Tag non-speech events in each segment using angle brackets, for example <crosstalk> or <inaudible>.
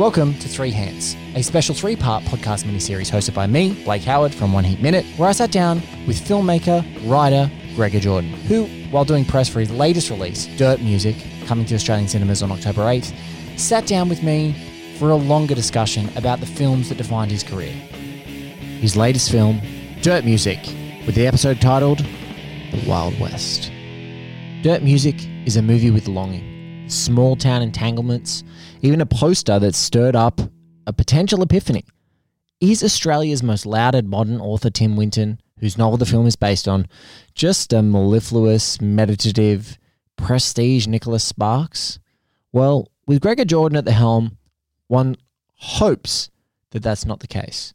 Welcome to Three Hands, a special three part podcast miniseries hosted by me, Blake Howard from One Heat Minute, where I sat down with filmmaker, writer Gregor Jordan, who, while doing press for his latest release, Dirt Music, coming to Australian cinemas on October 8th, sat down with me for a longer discussion about the films that defined his career. His latest film, Dirt Music, with the episode titled The Wild West. Dirt Music is a movie with longing, small town entanglements, even a poster that stirred up a potential epiphany. Is Australia's most lauded modern author Tim Winton, whose novel the film is based on, just a mellifluous, meditative, prestige Nicholas Sparks? Well, with Gregor Jordan at the helm, one hopes that that's not the case.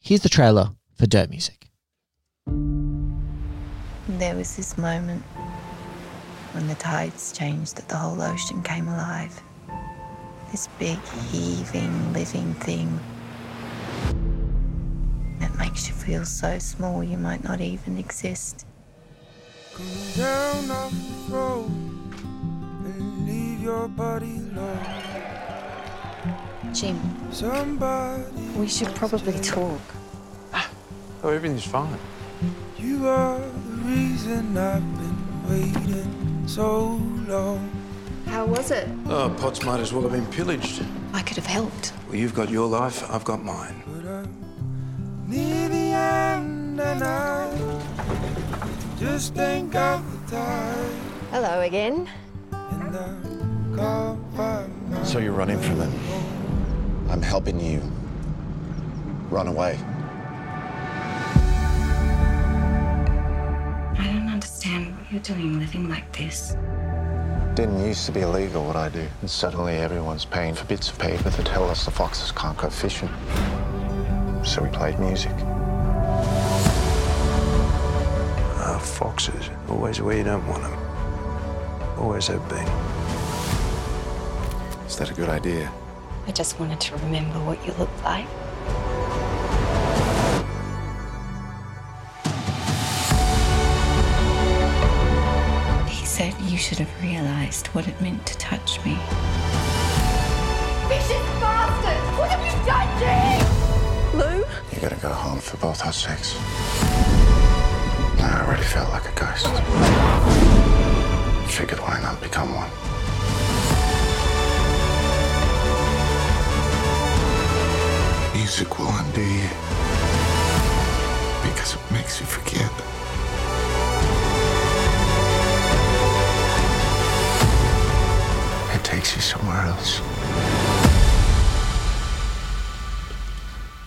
Here's the trailer for Dirt Music. There was this moment when the tides changed that the whole ocean came alive. This big, heaving, living thing that makes you feel so small you might not even exist. Come down off the road and leave your body low. Jim, Somebody we should probably talk. Oh, everything's fine. You are the reason I've been waiting so long. How was it? Oh, pots might as well have been pillaged. I could have helped. Well, you've got your life, I've got mine. But I'm near the end and I just ain't got the time. Hello again. And I can't find my So you're running from them. I'm helping you run away. You're doing living like this. Didn't used to be illegal what I do, and suddenly everyone's paying for bits of paper that tell us the foxes can't go fishing. So we played music. Ah, foxes. Always where you don't want them. Always have been. Is that a good idea? I just wanted to remember what you looked like. Should have realized what it meant to touch me. Vicious bastard! What have you done, Jim? Lou? You gotta go home for both our sakes. I already felt like a ghost. Figured why not become one? Music will undo you. Because it makes you forget. Takes you somewhere else.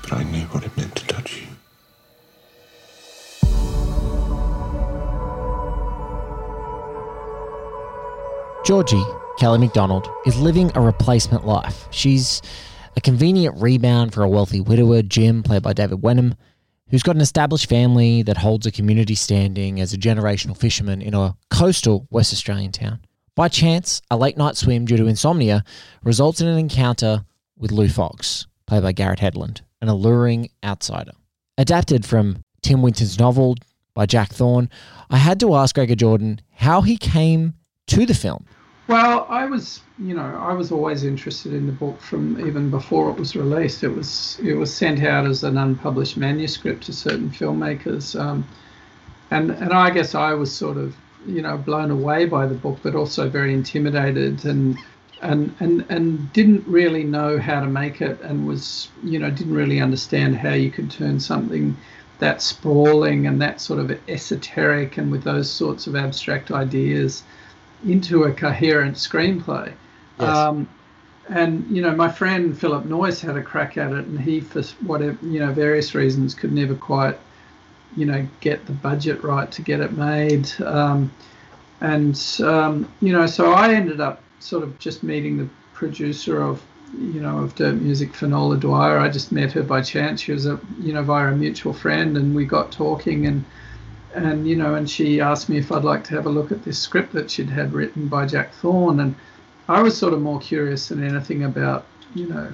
But I knew what it meant to touch you. Georgie, Kelly Macdonald, is living a replacement life. She's a convenient rebound for a wealthy widower, Jim, played by David Wenham, who's got an established family that holds a community standing as a generational fisherman in a coastal West Australian town. By chance, a late night swim due to insomnia results in an encounter with Lou Fox, played by Garrett Hedlund, an alluring outsider. Adapted from Tim Winton's novel by Jack Thorne, I had to ask Gregor Jordan how he came to the film. Well, I was, you know, I was always interested in the book from even before it was released. It was it was sent out as an unpublished manuscript to certain filmmakers, um, and and I guess I was sort of, you know, blown away by the book, but also very intimidated and and and and didn't really know how to make it, and was, you know, didn't really understand how you could turn something that sprawling and that sort of esoteric and with those sorts of abstract ideas into a coherent screenplay. Yes. Um, and you know, my friend Phillip Noyce had a crack at it, and he, for whatever you know, various reasons, could never quite, you know, get the budget right to get it made. Um, and um, you know, so I ended up sort of just meeting the producer of, you know, of Dirt Music, Finola Dwyer. I just met her by chance. She was a, you know, via a mutual friend, and we got talking and and you know, and she asked me if I'd like to have a look at this script that she'd had written by Jack Thorne, and I was sort of more curious than anything about, you know,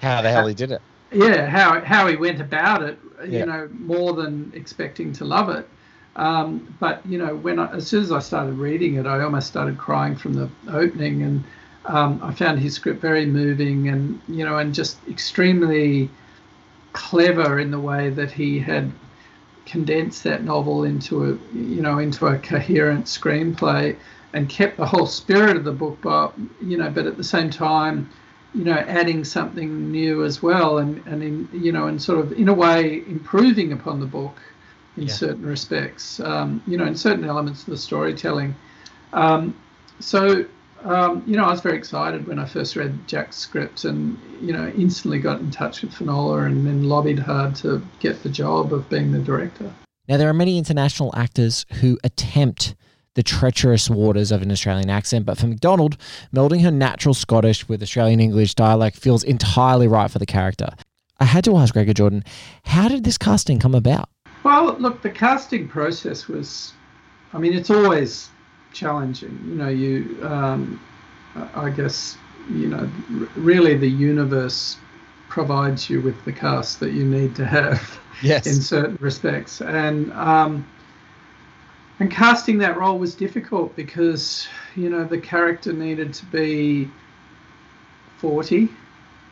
How the hell he did it? Yeah, how how he went about it, Yeah. you know, more than expecting to love it. Um, but you know, when I, as soon as I started reading it, I almost started crying from the opening, and um, I found his script very moving and you know and just extremely clever in the way that he had condensed that novel into a you know into a coherent screenplay and kept the whole spirit of the book but you know but at the same time you know adding something new as well and and in you know and sort of in a way improving upon the book in yeah. certain respects um, you know in certain elements of the storytelling um, so um, you know, I was very excited when I first read Jack's script, and you know, instantly got in touch with Finola, and then lobbied hard to get the job of being the director. Now, there are many international actors who attempt the treacherous waters of an Australian accent, but for Macdonald, melding her natural Scottish with Australian English dialect feels entirely right for the character. I had to ask Gregor Jordan, how did this casting come about? Well, look, the casting process was, I mean, it's always challenging. You know, you, um, I guess, you know, really the universe provides you with the cast that you need to have yes. <laughs> in certain respects. And, um, and casting that role was difficult because, you know, the character needed to be 40.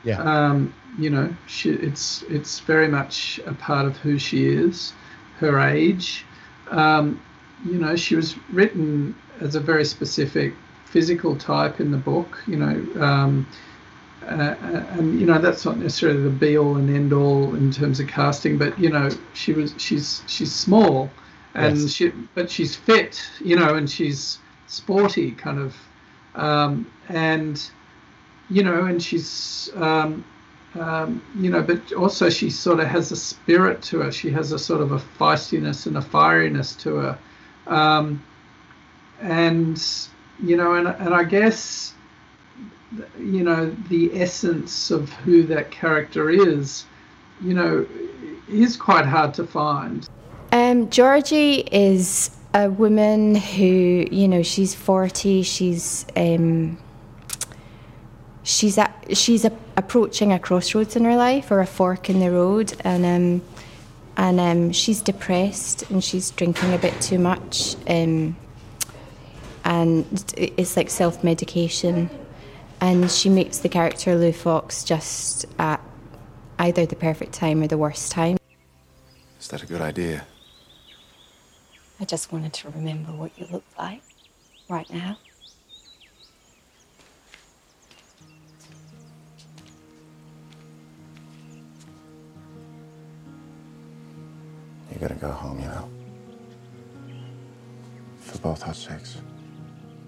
Yeah. Um, you know, she, it's it's very much a part of who she is, her age. Um, you know, she was written as a very specific physical type in the book, you know, um, uh, and you know that's not necessarily the be all and end all in terms of casting, but you know she was she's she's small, and yes. she but she's fit, you know, and she's sporty kind of, um, and you know, and she's um, um, you know, but also she sort of has a spirit to her. She has a sort of a feistiness and a fieriness to her. Um, and you know, and and I guess you know the essence of who that character is, you know, is quite hard to find. Um, Georgie is a woman who, you know, she's forty. She's um, she's she's a, approaching a crossroads in her life or a fork in the road, and um, and um, she's depressed and she's drinking a bit too much. Um, and it's like self medication. And she makes the character Lou Fox just at either the perfect time or the worst time. Is that a good idea? I just wanted to remember what you look like right now. You gotta go home, you know. For both our sakes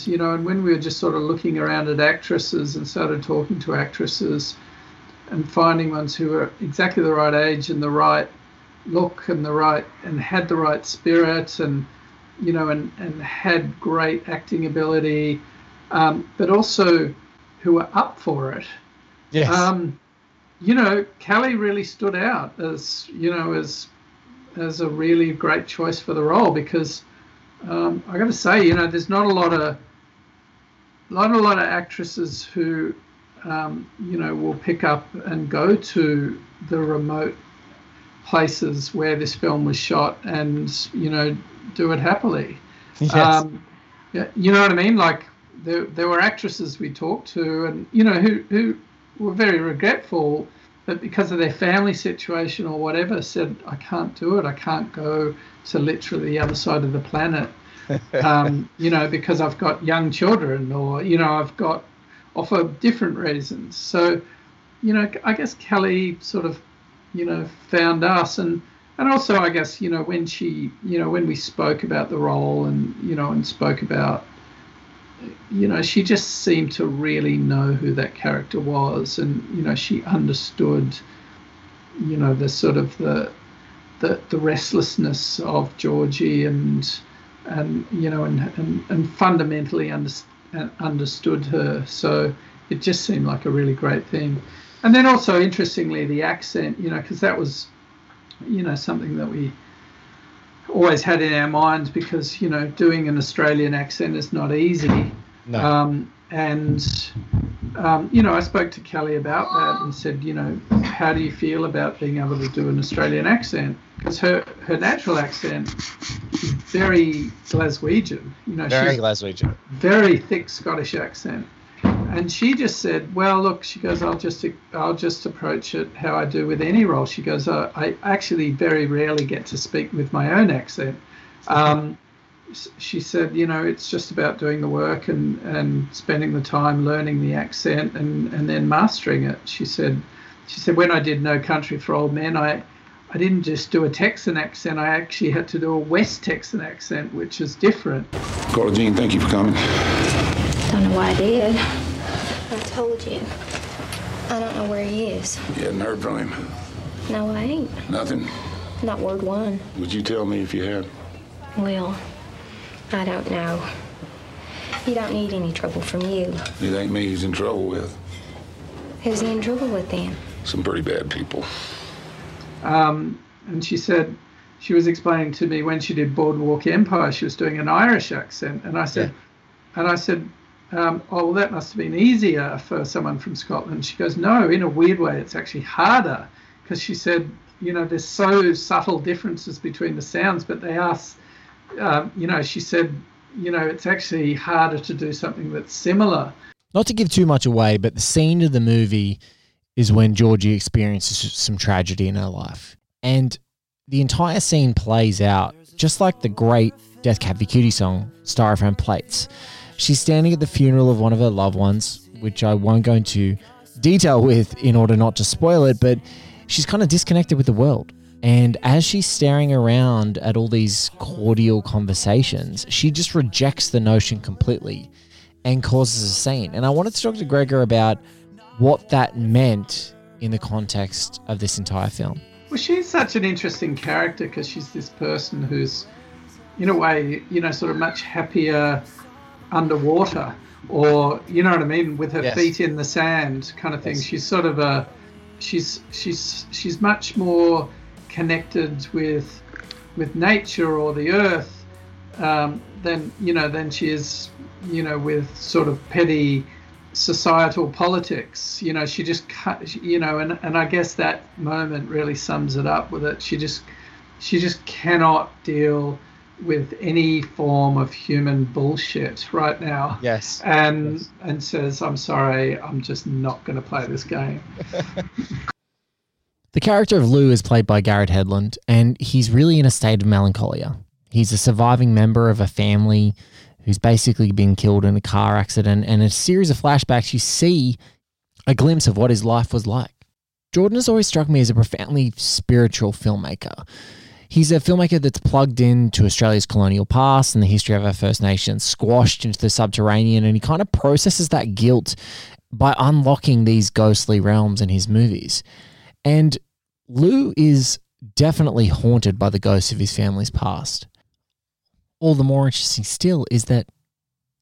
you know, and when we were just sort of looking around at actresses and started talking to actresses and finding ones who were exactly the right age and the right look and the right and had the right spirit and you know and and had great acting ability, um, but also who were up for it. Yes. Um, you know, Kelly really stood out as you know as as a really great choice for the role because um, I got to say, you know, there's not a lot of not a lot of actresses who, um, you know, will pick up and go to the remote places where this film was shot and, you know, do it happily. Yes. Um, you know what I mean? Like there, there were actresses we talked to and, you know, who, who were very regretful but because of their family situation or whatever said i can't do it i can't go to literally the other side of the planet <laughs> um, you know, because I've got young children or, you know, I've got, offer different reasons. So, you know, I guess Kelly sort of, you know, found us and, and also I guess, you know, when she, you know, when we spoke about the role and, you know, and spoke about, you know, she just seemed to really know who that character was and, you know, she understood, you know, the sort of the, the, the restlessness of Georgie and, and you know, and and, and fundamentally under, uh, understood her. So it just seemed like a really great thing. And then also interestingly, the accent, you know, because that was, you know, something that we always had in our minds because you know doing an Australian accent is not easy. No. Um, and um, you know, I spoke to Kelly about that and said, you know, how do you feel about being able to do an Australian accent? Because her her natural accent is very Glaswegian. You know, very Glaswegian. Very thick Scottish accent. And she just said, "Well, look," she goes, "I'll just I'll just approach it how I do with any role." She goes, uh, "I actually very rarely get to speak with my own accent." Um, she said, "You know, it's just about doing the work and and spending the time learning the accent and and then mastering it." She said, "She said when I did No Country for Old Men, I." I didn't just do a Texan accent. I actually had to do a West Texan accent, which is different. Carla Jean, thank you for coming. Don't know why I did. I told you. I don't know where he is. You hadn't heard from him? No, I ain't. Nothing? Not word one. Would you tell me if you had? Well, I don't know. He don't need any trouble from you. It ain't me he's in trouble with. Who's he in trouble with then? Some pretty bad people. Um, and she said, she was explaining to me when she did Boardwalk Empire, she was doing an Irish accent. And I said, and I said, um, oh, well, that must have been easier for someone from Scotland. She goes, no, in a weird way, it's actually harder because she said, you know, there's so subtle differences between the sounds, but they are, uh, you know, she said, you know, it's actually harder to do something that's similar. Not to give too much away, but the scene of the movie is when Georgie experiences some tragedy in her life. And the entire scene plays out just like the great Death Cab for Cutie song, Styrofoam Plates. She's standing at the funeral of one of her loved ones, which I won't go into detail with in order not to spoil it, but she's kind of disconnected with the world. And as she's staring around at all these cordial conversations, she just rejects the notion completely and causes a scene. And I wanted to talk to Gregor about what that meant in the context of this entire film. Well, she's such an interesting character because she's this person who's, in a way, you know, sort of much happier underwater, or you know what I mean, with her Yes. feet in the sand, kind of thing. Yes. She's sort of a, she's she's she's much more connected with with nature or the earth um, than you know than she is, you know, with sort of petty societal politics. You know, she just cut. You know, and and I guess that moment really sums it up with it. She just she just cannot deal with any form of human bullshit right now. Yes. And and says, "I'm sorry, I'm just not going to play this game." <laughs> The character of Lou is played by Garrett Hedlund, and he's really in a state of melancholia. He's a surviving member of a family who's basically been killed in a car accident, and in a series of flashbacks, you see a glimpse of what his life was like. Jordan has always struck me as a profoundly spiritual filmmaker. He's a filmmaker that's plugged into Australia's colonial past and the history of our First Nations, squashed into the subterranean, and he kind of processes that guilt by unlocking these ghostly realms in his movies. And Lou is definitely haunted by the ghosts of his family's past. All the more interesting still is that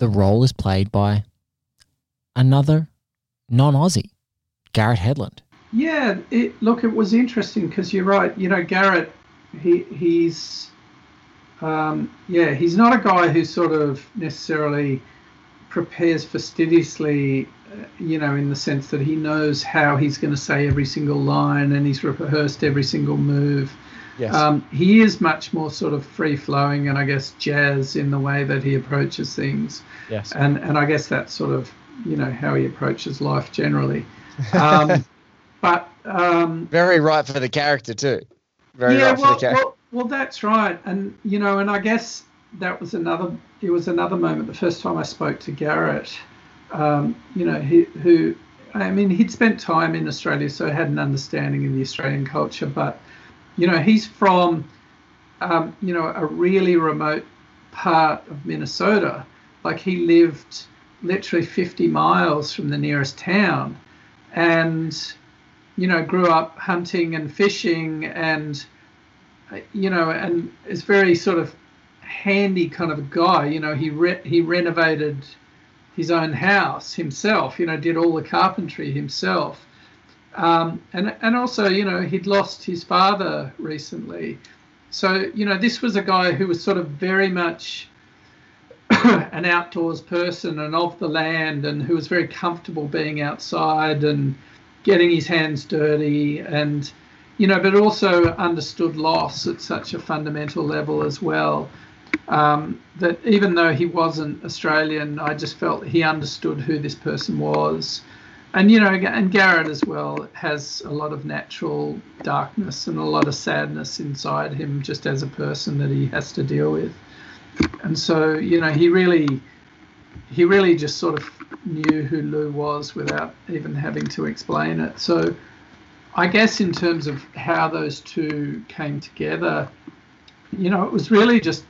the role is played by another non Aussie, Garrett Hedlund. Yeah, it, look, it was interesting because you're right. You know, Garrett, he he's, um, yeah, he's not a guy who sort of necessarily prepares fastidiously, uh, you know, in the sense that he knows how he's going to say every single line and he's rehearsed every single move. Yes. Um, he is much more sort of free flowing and I guess jazz in the way that he approaches things. yes. And and I guess that's sort of you know how he approaches life generally. Um, <laughs> but um, Very right for the character, too. Very yeah, well, well, well, that's right. And you know, and I guess that was another. It was another moment. The first time I spoke to Garrett, um, you know, he, who, I mean, he'd spent time in Australia, so had an understanding of the Australian culture. But you know, he's from, um, you know, a really remote part of Minnesota. Like he lived literally 50 miles from the nearest town, and you know, grew up hunting and fishing and, you know, and is very sort of handy kind of a guy. You know, he re- he renovated his own house himself. You know, did all the carpentry himself. Um, and and also, you know, he'd lost his father recently, so you know, this was a guy who was sort of very much <coughs> an outdoors person and of the land, and who was very comfortable being outside and getting his hands dirty and you know but also understood loss at such a fundamental level as well Um, that even though he wasn't Australian, I just felt he understood who this person was. And, you know, and Garrett as well has a lot of natural darkness and a lot of sadness inside him just as a person that he has to deal with. And so, you know, he really, he really just sort of knew who Lou was without even having to explain it. So, I guess in terms of how those two came together, you know, it was really just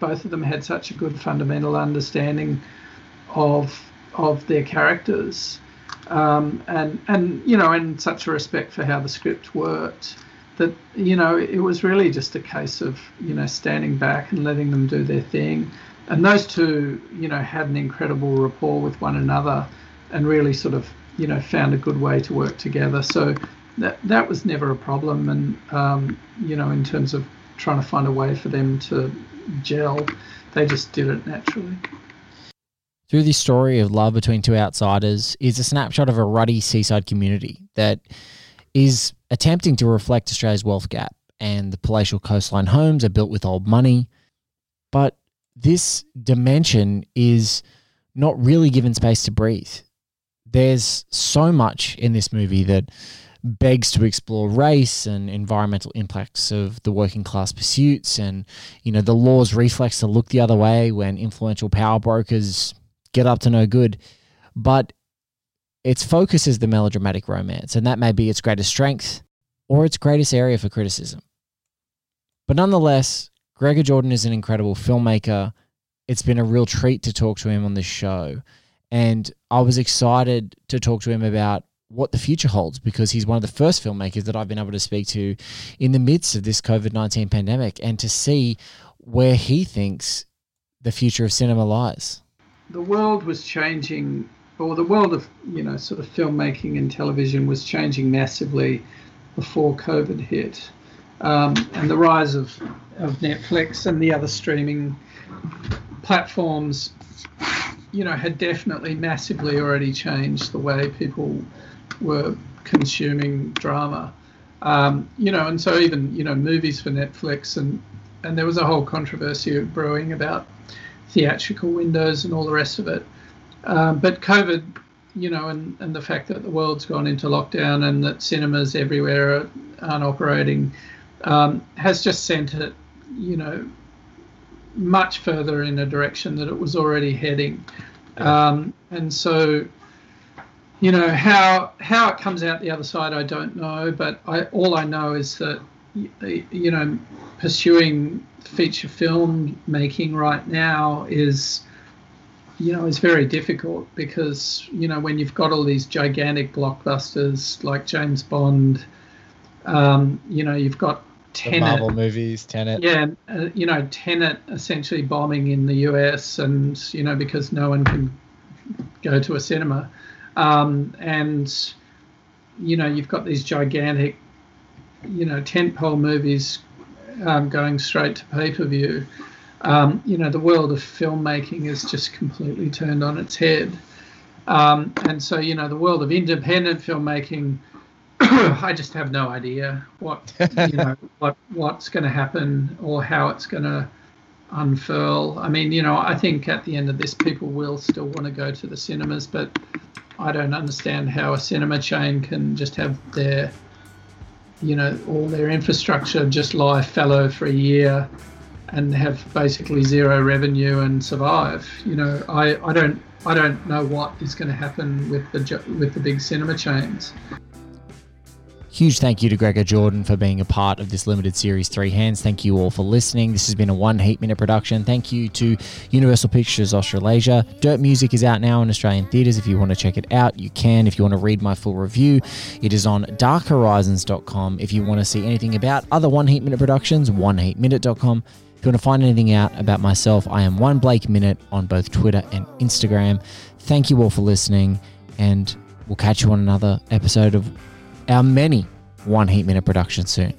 both of them had such a good fundamental understanding of of their characters, um, and and you know, and such a respect for how the script worked that you know it was really just a case of you know standing back and letting them do their thing, and those two you know had an incredible rapport with one another, and really sort of you know found a good way to work together. So that that was never a problem, and um, you know in terms of trying to find a way for them to gel. They just did it naturally. Through this story of love between two outsiders is a snapshot of a ruddy seaside community that is attempting to reflect Australia's wealth gap. And the palatial coastline homes are built with old money. But this dimension is not really given space to breathe. There's so much in this movie that begs to explore race and environmental impacts of the working class pursuits and you know the law's reflex to look the other way when influential power brokers get up to no good but its focus is the melodramatic romance and that may be its greatest strength or its greatest area for criticism but nonetheless gregor jordan is an incredible filmmaker it's been a real treat to talk to him on this show and i was excited to talk to him about what the future holds because he's one of the first filmmakers that I've been able to speak to in the midst of this COVID 19 pandemic and to see where he thinks the future of cinema lies. The world was changing, or the world of, you know, sort of filmmaking and television was changing massively before COVID hit. Um, and the rise of, of Netflix and the other streaming platforms, you know, had definitely massively already changed the way people were consuming drama. Um, you know, and so even you know movies for Netflix and and there was a whole controversy brewing about theatrical windows and all the rest of it. Um, but COVID, you know, and, and the fact that the world's gone into lockdown and that cinemas everywhere are, aren't operating um, has just sent it, you know, much further in a direction that it was already heading. Um, and so you know how how it comes out the other side i don't know but I, all i know is that you know pursuing feature film making right now is you know is very difficult because you know when you've got all these gigantic blockbusters like james bond um, you know you've got Tenet, Marvel movies, Tenet. Yeah, uh, you know, Tenet essentially bombing in the US, and you know because no one can go to a cinema. Um, and you know, you've got these gigantic, you know, tentpole movies um, going straight to pay per view. Um, you know, the world of filmmaking is just completely turned on its head. Um, and so, you know, the world of independent filmmaking, <coughs> I just have no idea what you <laughs> know what what's going to happen or how it's going to unfurl. I mean, you know, I think at the end of this, people will still want to go to the cinemas, but I don't understand how a cinema chain can just have their, you know, all their infrastructure just lie fallow for a year and have basically zero revenue and survive. You know, I, I don't I don't know what is going to happen with the with the big cinema chains. Huge thank you to Gregor Jordan for being a part of this limited series, Three Hands. Thank you all for listening. This has been a one heat minute production. Thank you to Universal Pictures Australasia. Dirt Music is out now in Australian theatres. If you want to check it out, you can. If you want to read my full review, it is on darkhorizons.com. If you want to see anything about other one heat minute productions, oneheatminute.com. If you want to find anything out about myself, I am one Blake Minute on both Twitter and Instagram. Thank you all for listening, and we'll catch you on another episode of our many One Heat Minute productions soon.